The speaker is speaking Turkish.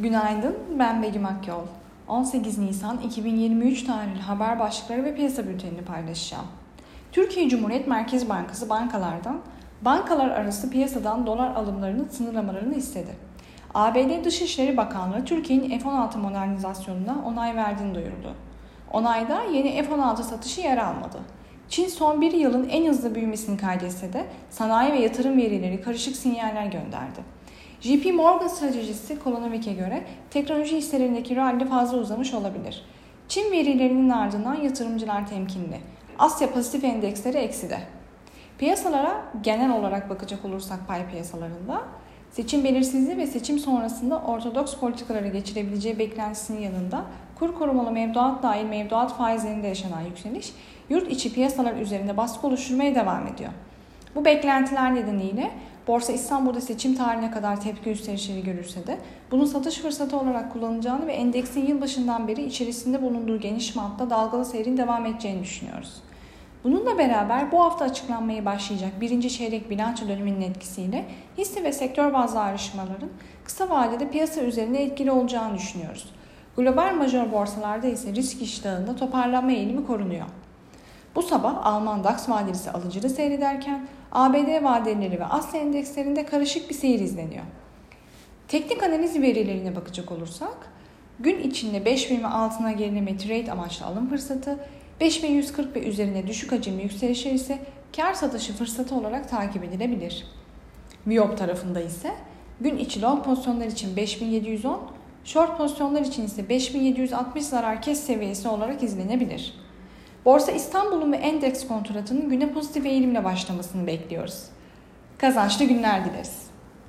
Günaydın, ben Begüm Akyol. 18 Nisan 2023 tarihli haber başlıkları ve piyasa bültenini paylaşacağım. Türkiye Cumhuriyet Merkez Bankası bankalardan bankalar arası piyasadan dolar alımlarını sınırlamalarını istedi. ABD Dışişleri Bakanlığı Türkiye'nin F-16 modernizasyonuna onay verdiğini duyurdu. Onayda yeni F-16 satışı yer almadı. Çin son bir yılın en hızlı büyümesini kaydetse de sanayi ve yatırım verileri karışık sinyaller gönderdi. JP Morgan stratejisi Kolonomik'e göre teknoloji hisselerindeki rally fazla uzamış olabilir. Çin verilerinin ardından yatırımcılar temkinli. Asya pasif endeksleri ekside. Piyasalara genel olarak bakacak olursak pay piyasalarında seçim belirsizliği ve seçim sonrasında ortodoks politikaları geçirebileceği beklentisinin yanında kur korumalı mevduat dahil mevduat faizlerinde yaşanan yükseliş yurt içi piyasalar üzerinde baskı oluşturmaya devam ediyor. Bu beklentiler nedeniyle Borsa İstanbul'da seçim tarihine kadar tepki gösterişleri görürse de bunun satış fırsatı olarak kullanılacağını ve endeksin yılbaşından beri içerisinde bulunduğu geniş mantta dalgalı seyrin devam edeceğini düşünüyoruz. Bununla beraber bu hafta açıklanmaya başlayacak birinci çeyrek bilanço döneminin etkisiyle hisse ve sektör bazlı ayrışmaların kısa vadede piyasa üzerinde etkili olacağını düşünüyoruz. Global major borsalarda ise risk iştahında toparlanma eğilimi korunuyor. Bu sabah Alman DAX vadelisi alıcılı seyrederken ABD vadeleri ve Asya endekslerinde karışık bir seyir izleniyor. Teknik analiz verilerine bakacak olursak, gün içinde 5000 ve altına gerileme trade amaçlı alım fırsatı, 5140 ve üzerine düşük hacimli yükselişler ise kar satışı fırsatı olarak takip edilebilir. Viyop tarafında ise gün içi long pozisyonlar için 5710, short pozisyonlar için ise 5760 zarar kes seviyesi olarak izlenebilir. Borsa İstanbul'un ve endeks kontratının güne pozitif eğilimle başlamasını bekliyoruz. Kazançlı günler dileriz.